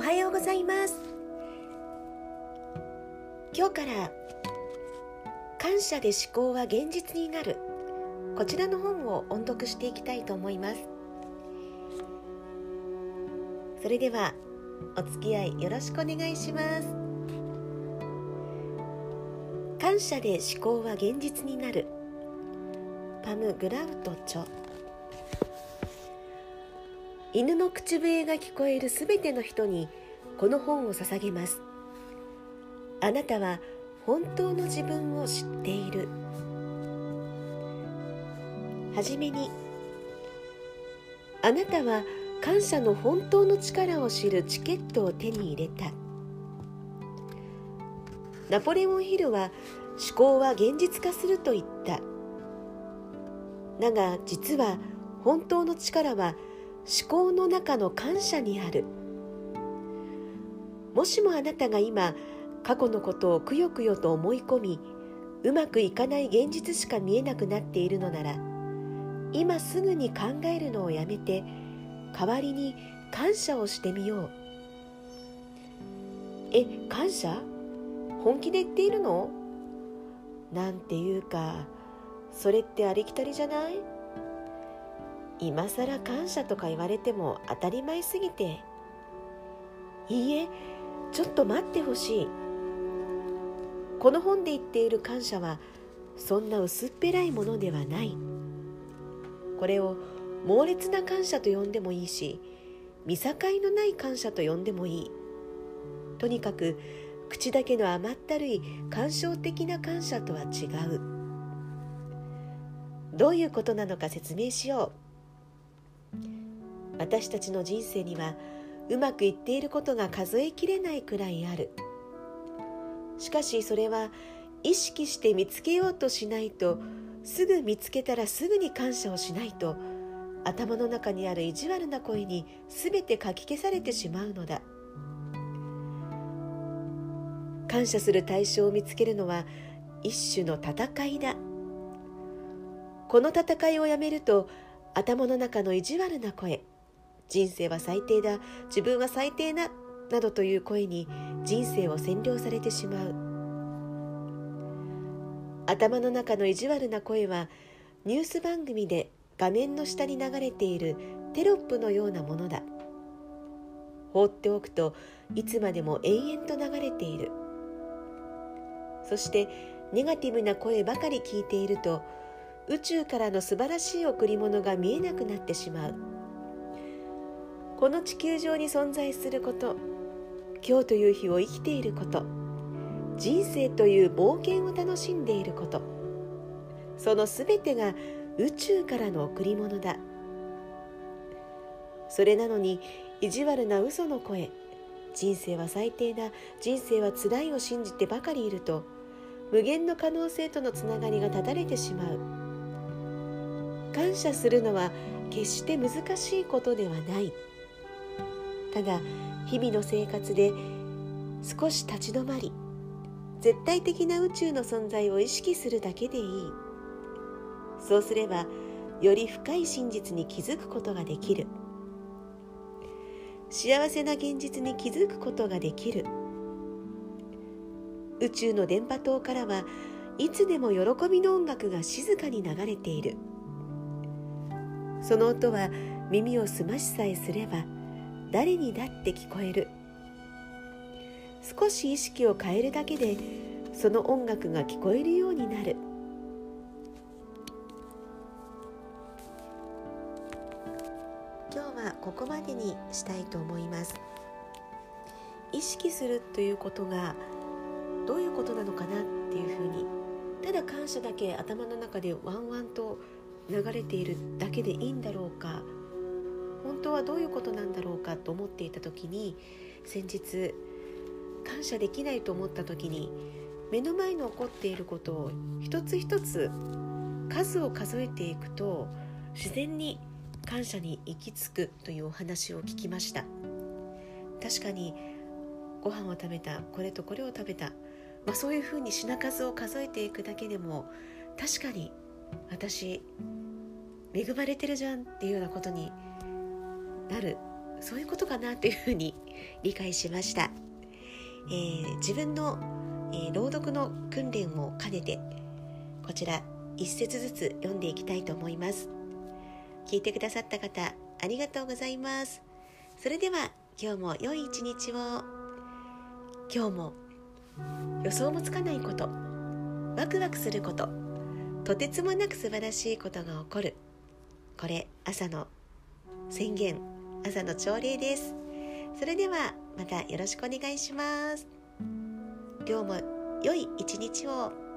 おはようございます。今日から感謝で思考は現実になる。こちらの本を音読していきたいと思います。それではお付き合いよろしくお願いします。感謝で思考は現実になる。パム・グラウト著。犬の口笛が聞こえるすべての人にこの本を捧げます。あなたは本当の自分を知っている。はじめにあなたは感謝の本当の力を知るチケットを手に入れた。ナポレオン・ヒルは思考は現実化すると言った。だが実は本当の力は思考の中の感謝にある。もしもあなたが今過去のことをくよくよと思い込みうまくいかない現実しか見えなくなっているのなら今すぐに考えるのをやめて代わりに感謝をしてみよう。え感謝？本気で言っているの？なんていうかそれってありきたりじゃない？今さら感謝とか言われても当たり前すぎて。いいえちょっと待ってほしい。この本で言っている感謝はそんな薄っぺらいものではない。これを猛烈な感謝と呼んでもいいし見境のない感謝と呼んでもいい。とにかく口だけの甘ったるい感傷的な感謝とは違う。どういうことなのか説明しよう。私たちの人生にはうまくいっていることが数えきれないくらいある。しかしそれは意識して見つけようとしないとすぐ見つけたらすぐに感謝をしないと頭の中にある意地悪な声に全てかき消されてしまうのだ。感謝する対象を見つけるのは一種の戦いだ。この戦いをやめると頭の中の意地悪な声人生は最低だ自分は最低だなどという声に人生を占領されてしまう。頭の中の意地悪な声はニュース番組で画面の下に流れているテロップのようなものだ。放っておくといつまでも延々と流れている。そしてネガティブな声ばかり聞いていると宇宙からの素晴らしい贈り物が見えなくなってしまう。この地球上に存在すること今日という日を生きていること人生という冒険を楽しんでいることその全てが宇宙からの贈り物だ。それなのに意地悪な嘘の声人生は最低だ人生は辛いを信じてばかりいると無限の可能性とのつながりが断たれてしまう。感謝するのは決して難しいことではない。ただ日々の生活で少し立ち止まり絶対的な宇宙の存在を意識するだけでいい。そうすればより深い真実に気づくことができる。幸せな現実に気づくことができる。宇宙の電波塔からはいつでも喜びの音楽が静かに流れている。その音は耳を澄ましさえすれば誰にだって聞こえる。少し意識を変えるだけでその音楽が聞こえるようになる。今日はここまでにしたいと思います。意識するということがどういうことなのかなっていうふうにただ感謝だけ頭の中でワンワンと流れているだけでいいんだろうか。本当はどういうことなんだろうかと思っていた時に先日感謝できないと思った時に目の前に起こっていることを一つ一つ数を数えていくと自然に感謝に行き着くというお話を聞きました。確かにご飯を食べたこれとこれを食べた、まあ、そういうふうに品数を数えていくだけでも確かに私恵まれてるじゃんっていうようなことになる。そういうことかなというふうに 理解しました、えー、自分の、えー、朗読の訓練を兼ねてこちら一節ずつ読んでいきたいと思います。聞いてくださった方ありがとうございます。それでは今日も良い一日を。今日も予想もつかないことワクワクすることとてつもなく素晴らしいことが起こる。これ朝の宣言。朝の朝礼です。それではまたよろしくお願いします。今日も良い一日を。